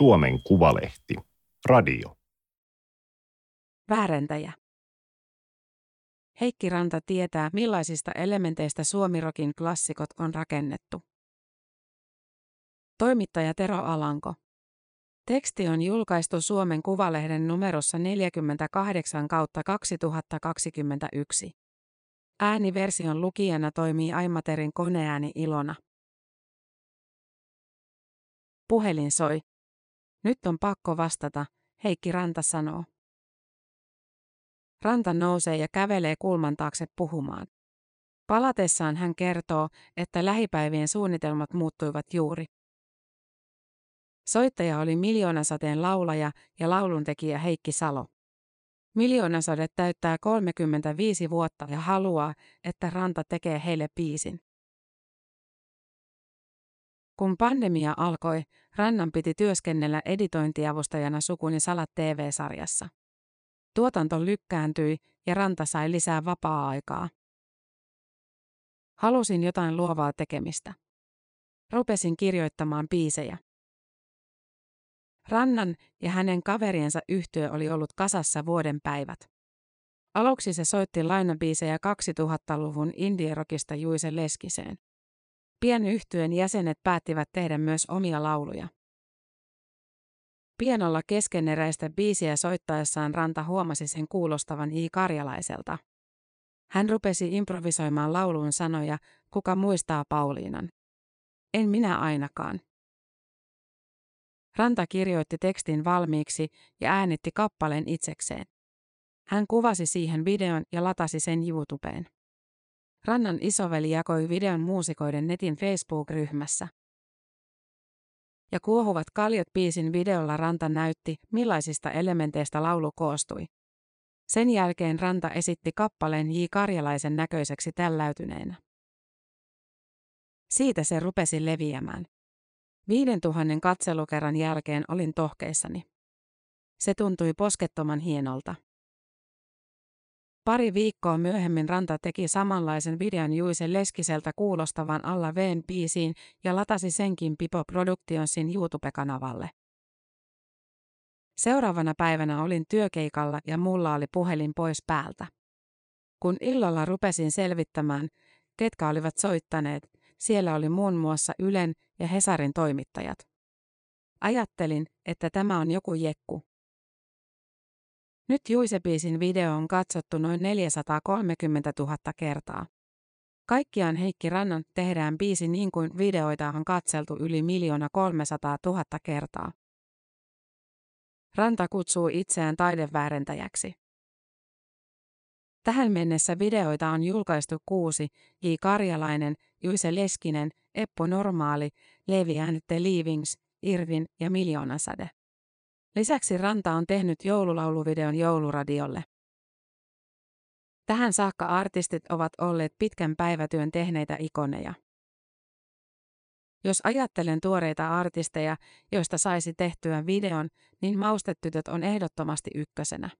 Suomen Kuvalehti. Radio. Väärentäjä. Heikki Ranta tietää, millaisista elementeistä Suomirokin klassikot on rakennettu. Toimittaja Tero Alanko. Teksti on julkaistu Suomen Kuvalehden numerossa 48 kautta 2021. Ääniversion lukijana toimii Aimaterin koneääni Ilona. Puhelin soi. Nyt on pakko vastata, Heikki Ranta sanoo. Ranta nousee ja kävelee kulman taakse puhumaan. Palatessaan hän kertoo, että lähipäivien suunnitelmat muuttuivat juuri. Soittaja oli miljoonasateen laulaja ja lauluntekijä Heikki Salo. Miljoonasade täyttää 35 vuotta ja haluaa, että Ranta tekee heille biisin. Kun pandemia alkoi, Rannan piti työskennellä editointiavustajana Sukuni Salat TV-sarjassa. Tuotanto lykkääntyi ja Ranta sai lisää vapaa-aikaa. Halusin jotain luovaa tekemistä. Rupesin kirjoittamaan biisejä. Rannan ja hänen kaveriensa yhtyö oli ollut kasassa vuoden päivät. Aluksi se soitti lainabiisejä 2000-luvun indierokista Juise Leskiseen. Pienyhtyön jäsenet päättivät tehdä myös omia lauluja. Pienolla keskeneräistä biisiä soittaessaan Ranta huomasi sen kuulostavan I. Karjalaiselta. Hän rupesi improvisoimaan laulun sanoja, kuka muistaa Pauliinan. En minä ainakaan. Ranta kirjoitti tekstin valmiiksi ja äänitti kappaleen itsekseen. Hän kuvasi siihen videon ja latasi sen YouTubeen. Rannan isoveli jakoi videon muusikoiden netin Facebook-ryhmässä. Ja kuohuvat kaljot biisin videolla Ranta näytti, millaisista elementeistä laulu koostui. Sen jälkeen Ranta esitti kappaleen J. Karjalaisen näköiseksi tälläytyneenä. Siitä se rupesi leviämään. Viiden tuhannen katselukerran jälkeen olin tohkeissani. Se tuntui poskettoman hienolta. Pari viikkoa myöhemmin Ranta teki samanlaisen videon Juise Leskiseltä kuulostavan Alla Veen biisiin ja latasi senkin Pipo Productionsin YouTube-kanavalle. Seuraavana päivänä olin työkeikalla ja mulla oli puhelin pois päältä. Kun illalla rupesin selvittämään, ketkä olivat soittaneet, siellä oli muun muassa Ylen ja Hesarin toimittajat. Ajattelin, että tämä on joku jekku. Nyt Juisebiisin video on katsottu noin 430 000 kertaa. Kaikkiaan Heikki Rannan tehdään biisi niin kuin videoita on katseltu yli miljoona 300 000 kertaa. Ranta kutsuu itseään taideväärentäjäksi. Tähän mennessä videoita on julkaistu kuusi, J. Karjalainen, Juise Leskinen, Eppo Normaali, Levi the Leavings, Irvin ja Miljoonasade. Lisäksi Ranta on tehnyt joululauluvideon jouluradiolle. Tähän saakka artistit ovat olleet pitkän päivätyön tehneitä ikoneja. Jos ajattelen tuoreita artisteja, joista saisi tehtyä videon, niin Maustetytöt on ehdottomasti ykkösenä.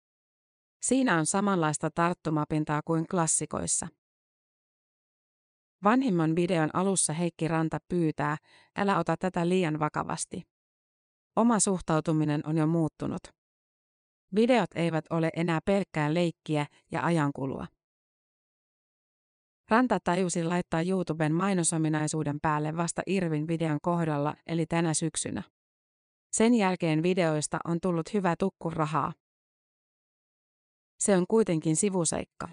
Siinä on samanlaista tarttumapintaa kuin klassikoissa. Vanhimman videon alussa Heikki Ranta pyytää, älä ota tätä liian vakavasti. Oma suhtautuminen on jo muuttunut. Videot eivät ole enää pelkkää leikkiä ja ajankulua. Ranta tajusi laittaa YouTuben mainosominaisuuden päälle vasta Irvin videon kohdalla eli tänä syksynä. Sen jälkeen videoista on tullut hyvä tukku rahaa. Se on kuitenkin sivuseikka.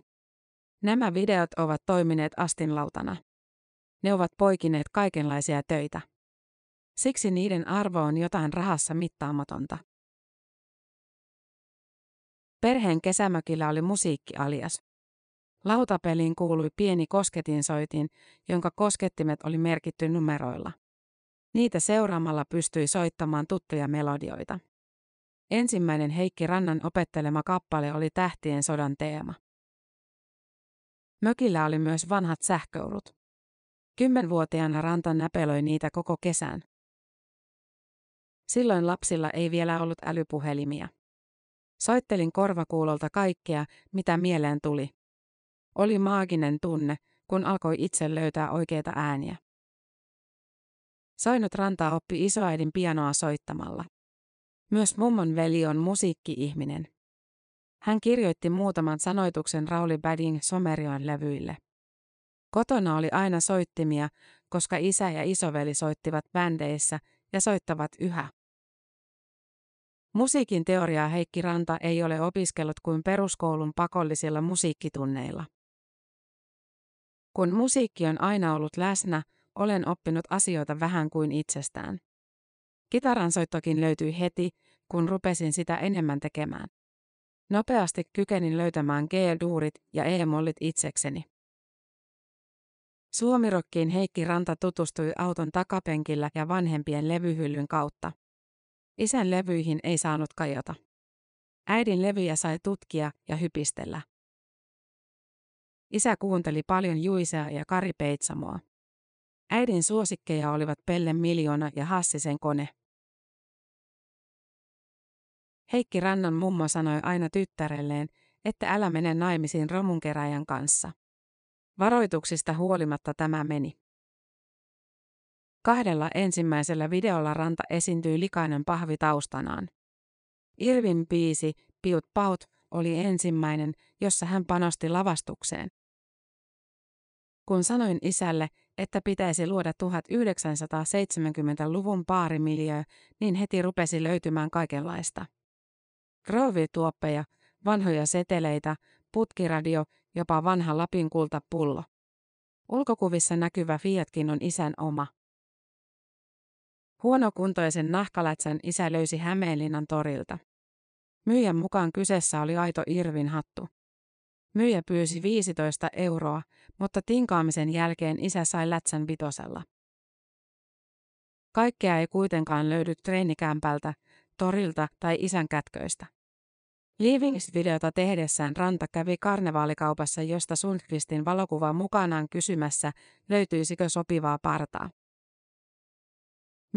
Nämä videot ovat toimineet astinlautana. Ne ovat poikineet kaikenlaisia töitä. Siksi niiden arvo on jotain rahassa mittaamatonta. Perheen kesämökillä oli musiikkialias. Lautapeliin kuului pieni kosketinsoitin, jonka koskettimet oli merkitty numeroilla. Niitä seuraamalla pystyi soittamaan tuttuja melodioita. Ensimmäinen Heikki Rannan opettelema kappale oli Tähtien sodan teema. Mökillä oli myös vanhat sähköurut. Kymmenvuotiaana Ranta näpelöi niitä koko kesän. Silloin lapsilla ei vielä ollut älypuhelimia. Soittelin korvakuulolta kaikkea, mitä mieleen tuli. Oli maaginen tunne, kun alkoi itse löytää oikeita ääniä. Soinut Rantaa oppi isoäidin pianoa soittamalla. Myös mummon veli on musiikki-ihminen. Hän kirjoitti muutaman sanoituksen Rauli Badin Somerion levyille. Kotona oli aina soittimia, koska isä ja isoveli soittivat bändeissä ja soittavat yhä. Musiikin teoriaa Heikki Ranta ei ole opiskellut kuin peruskoulun pakollisilla musiikkitunneilla. Kun musiikki on aina ollut läsnä, olen oppinut asioita vähän kuin itsestään. Kitaransoittokin löytyi heti, kun rupesin sitä enemmän tekemään. Nopeasti kykenin löytämään G-duurit ja E-mollit itsekseni. Suomirokkiin Heikki Ranta tutustui auton takapenkillä ja vanhempien levyhyllyn kautta. Isän levyihin ei saanut kajota. Äidin levyjä sai tutkia ja hypistellä. Isä kuunteli paljon Juisea ja Kari Peitsamoa. Äidin suosikkeja olivat Pelle Miljoona ja Hassisen kone. Heikki Rannan mummo sanoi aina tyttärelleen, että älä mene naimisiin romunkeräjän kanssa. Varoituksista huolimatta tämä meni. Kahdella ensimmäisellä videolla Ranta esiintyi likainen pahvi taustanaan. Irvin biisi Piut Paut oli ensimmäinen, jossa hän panosti lavastukseen. Kun sanoin isälle, että pitäisi luoda 1970-luvun paarimiljöö, niin heti rupesi löytymään kaikenlaista. Roovituoppeja, vanhoja seteleitä, putkiradio, jopa vanha Lapin kultapullo. Ulkokuvissa näkyvä Fiatkin on isän oma. Huonokuntoisen nahkalätsän isä löysi Hämeenlinnan torilta. Myyjän mukaan kyseessä oli aito Irvin hattu. Myyjä pyysi 15 euroa, mutta tinkaamisen jälkeen isä sai lätsän vitosella. Kaikkea ei kuitenkaan löydy treenikämpältä, torilta tai isän kätköistä. Livings-videota tehdessään Ranta kävi karnevaalikaupassa, josta Sundqvistin valokuva mukanaan kysymässä, löytyisikö sopivaa partaa.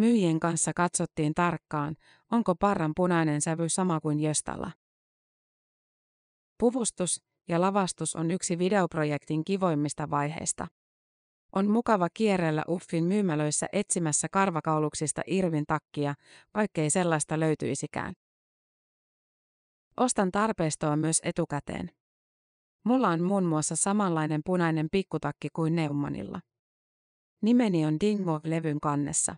Myyjien kanssa katsottiin tarkkaan, onko parran punainen sävy sama kuin Jöstalla. Puvustus ja lavastus on yksi videoprojektin kivoimmista vaiheista. On mukava kierrellä Uffin myymälöissä etsimässä karvakauluksista Irvin takkia, vaikkei sellaista löytyisikään. Ostan tarpeistoa myös etukäteen. Mulla on muun muassa samanlainen punainen pikkutakki kuin Neumannilla. Nimeni on Dingmo-levyn kannessa.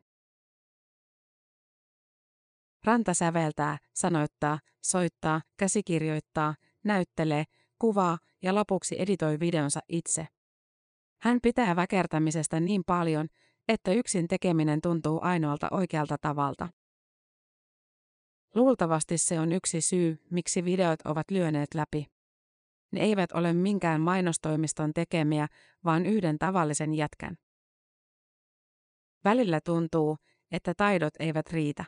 Ranta säveltää, sanoittaa, soittaa, käsikirjoittaa, näyttelee, kuvaa ja lopuksi editoi videonsa itse. Hän pitää väkertämisestä niin paljon, että yksin tekeminen tuntuu ainoalta oikealta tavalta. Luultavasti se on yksi syy, miksi videot ovat lyöneet läpi. Ne eivät ole minkään mainostoimiston tekemiä, vaan yhden tavallisen jätkän. Välillä tuntuu, että taidot eivät riitä.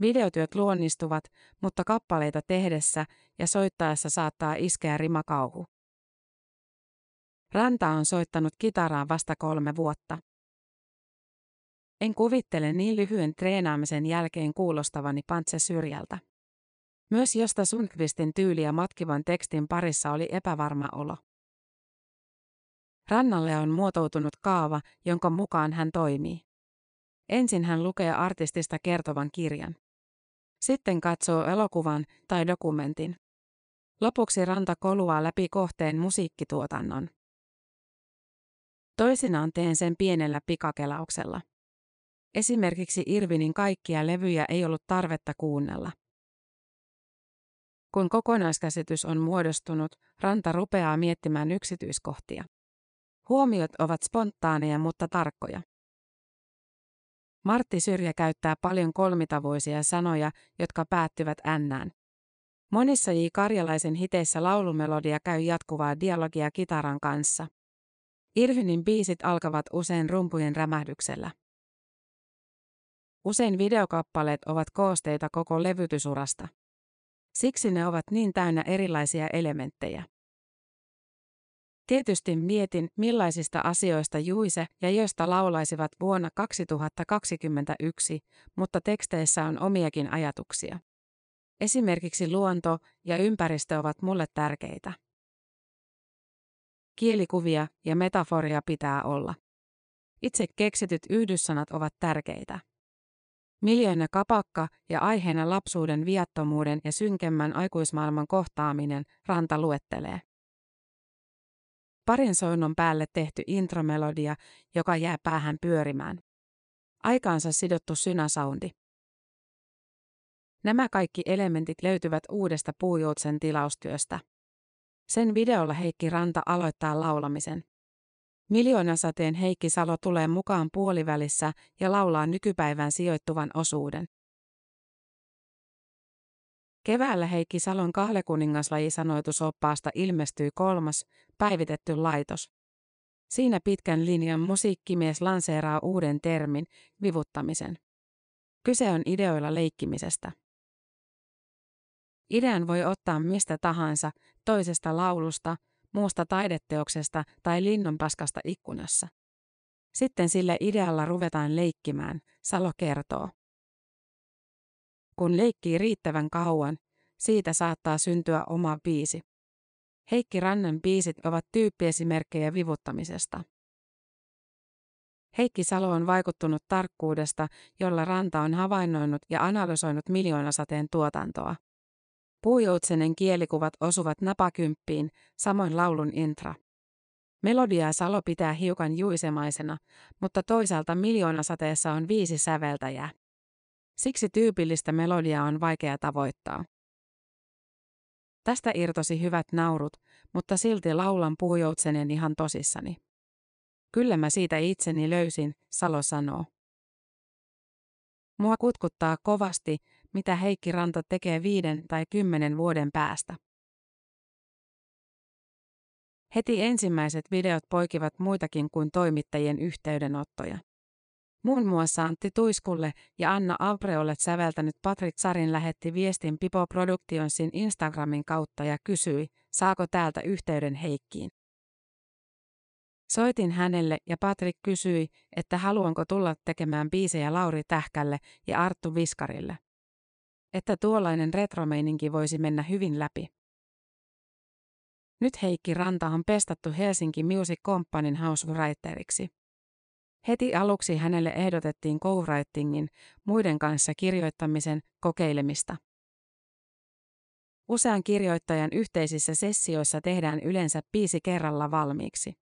Videotyöt luonnistuvat, mutta kappaleita tehdessä ja soittaessa saattaa iskeä rimakauhu. Ranta on soittanut kitaraa vasta kolme vuotta. En kuvittele niin lyhyen treenaamisen jälkeen kuulostavani pantse syrjältä. Myös josta Sundqvistin tyyliä matkivan tekstin parissa oli epävarma olo. Rannalle on muotoutunut kaava, jonka mukaan hän toimii. Ensin hän lukee artistista kertovan kirjan. Sitten katsoo elokuvan tai dokumentin. Lopuksi Ranta koluaa läpi kohteen musiikkituotannon. Toisinaan teen sen pienellä pikakelauksella. Esimerkiksi Irvinin kaikkia levyjä ei ollut tarvetta kuunnella. Kun kokonaiskäsitys on muodostunut, Ranta rupeaa miettimään yksityiskohtia. Huomiot ovat spontaaneja, mutta tarkkoja. Martti Syrjä käyttää paljon kolmitavoisia sanoja, jotka päättyvät ännään. Monissa J. Karjalaisen hiteissä laulumelodia käy jatkuvaa dialogia kitaran kanssa. Irvinin biisit alkavat usein rumpujen rämähdyksellä. Usein videokappaleet ovat koosteita koko levytysurasta. Siksi ne ovat niin täynnä erilaisia elementtejä. Tietysti mietin, millaisista asioista Juise ja josta laulaisivat vuonna 2021, mutta teksteissä on omiakin ajatuksia. Esimerkiksi luonto ja ympäristö ovat mulle tärkeitä. Kielikuvia ja metaforia pitää olla. Itse keksityt yhdyssanat ovat tärkeitä. Miljoona kapakka ja aiheena lapsuuden viattomuuden ja synkemmän aikuismaailman kohtaaminen, Ranta luettelee. Parin soinnon päälle tehty intromelodia, joka jää päähän pyörimään. Aikaansa sidottu synäsoundi. Nämä kaikki elementit löytyvät uudesta puujoutsen tilaustyöstä. Sen videolla Heikki Ranta aloittaa laulamisen. Miljoonasateen Heikki Salo tulee mukaan puolivälissä ja laulaa nykypäivän sijoittuvan osuuden. Keväällä Heikki Salon kahlekuningaslajisanoitusoppaasta ilmestyy kolmas, päivitetty laitos. Siinä pitkän linjan musiikkimies lanseeraa uuden termin, vivuttamisen. Kyse on ideoilla leikkimisestä. Idean voi ottaa mistä tahansa, toisesta laulusta, muusta taideteoksesta tai linnunpaskasta ikkunassa. Sitten sillä idealla ruvetaan leikkimään, Salo kertoo. Kun leikkii riittävän kauan, siitä saattaa syntyä oma biisi. Heikki Rannan biisit ovat tyyppiesimerkkejä vivuttamisesta. Heikki Salo on vaikuttunut tarkkuudesta, jolla Ranta on havainnoinut ja analysoinut miljoonasateen tuotantoa. Puujoutsenen kielikuvat osuvat napakymppiin, samoin laulun intra. Melodiaa Salo pitää hiukan juisemaisena, mutta toisaalta miljoonasateessa on viisi säveltäjää. Siksi tyypillistä melodiaa on vaikea tavoittaa. Tästä irtosi hyvät naurut, mutta silti laulan puujoutsenen ihan tosissani. Kyllä mä siitä itseni löysin, Salo sanoo. Mua kutkuttaa kovasti, mitä Heikki Ranta tekee viiden tai kymmenen vuoden päästä. Heti ensimmäiset videot poikivat muitakin kuin toimittajien yhteydenottoja. Muun muassa Antti Tuiskulle ja Anna Apreolle säveltänyt Patrick Sarin lähetti viestin Pipo Productionsin Instagramin kautta ja kysyi, saako täältä yhteyden Heikkiin. Soitin hänelle ja Patrick kysyi, että haluanko tulla tekemään biisejä Lauri Tähkälle ja Arttu Viskarille. Että tuollainen retromeininki voisi mennä hyvin läpi. Nyt Heikki Ranta on pestattu Helsinki Music Companyn housewriteriksi. Heti aluksi hänelle ehdotettiin co-writingin, muiden kanssa kirjoittamisen, kokeilemista. Usean kirjoittajan yhteisissä sessioissa tehdään yleensä biisi kerralla valmiiksi.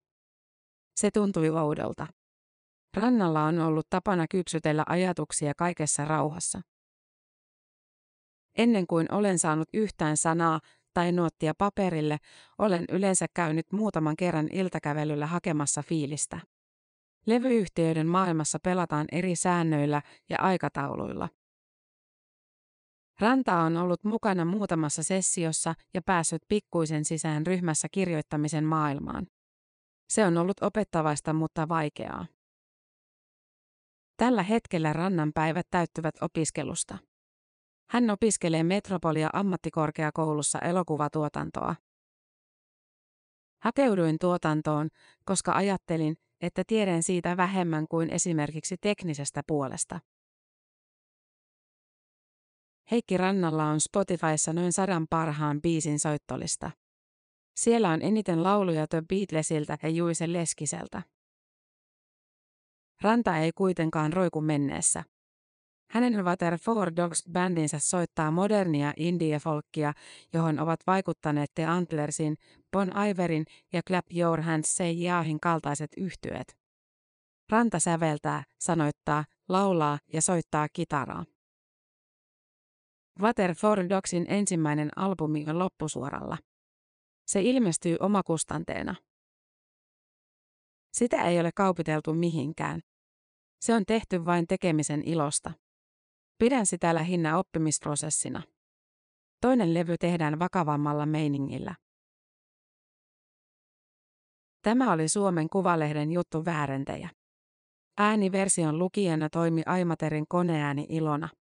Se tuntui oudolta. Rannalla on ollut tapana kypsytellä ajatuksia kaikessa rauhassa. Ennen kuin olen saanut yhtään sanaa tai nuottia paperille, olen yleensä käynyt muutaman kerran iltakävelyllä hakemassa fiilistä. Levyyhtiöiden maailmassa pelataan eri säännöillä ja aikatauluilla. Ranta on ollut mukana muutamassa sessiossa ja päässyt pikkuisen sisään ryhmässä kirjoittamisen maailmaan. Se on ollut opettavaista, mutta vaikeaa. Tällä hetkellä Rannan päivät täyttyvät opiskelusta. Hän opiskelee Metropolia ammattikorkeakoulussa elokuvatuotantoa. Hakeuduin tuotantoon, koska ajattelin, että tiedän siitä vähemmän kuin esimerkiksi teknisestä puolesta. Heikki Rannalla on Spotifyssa noin sadan parhaan biisin soittolista. Siellä on eniten lauluja The Beatlesiltä ja Juise Leskiseltä. Ranta ei kuitenkaan roiku menneessä. Hänen Water for Dogs-bändinsä soittaa modernia indie-folkkia, johon ovat vaikuttaneet The Antlersin, Bon Iverin ja Clap Your Hands Say Yaahin kaltaiset yhtyeet. Ranta säveltää, sanoittaa, laulaa ja soittaa kitaraa. Water for Dogsin ensimmäinen albumi on loppusuoralla. Se ilmestyy omakustanteena. Sitä ei ole kaupiteltu mihinkään. Se on tehty vain tekemisen ilosta. Pidän sitä lähinnä oppimisprosessina. Toinen levy tehdään vakavammalla meiningillä. Tämä oli Suomen Kuvalehden juttu väärentejä. Ääniversion lukijana toimi Aimaterin koneääni Ilona.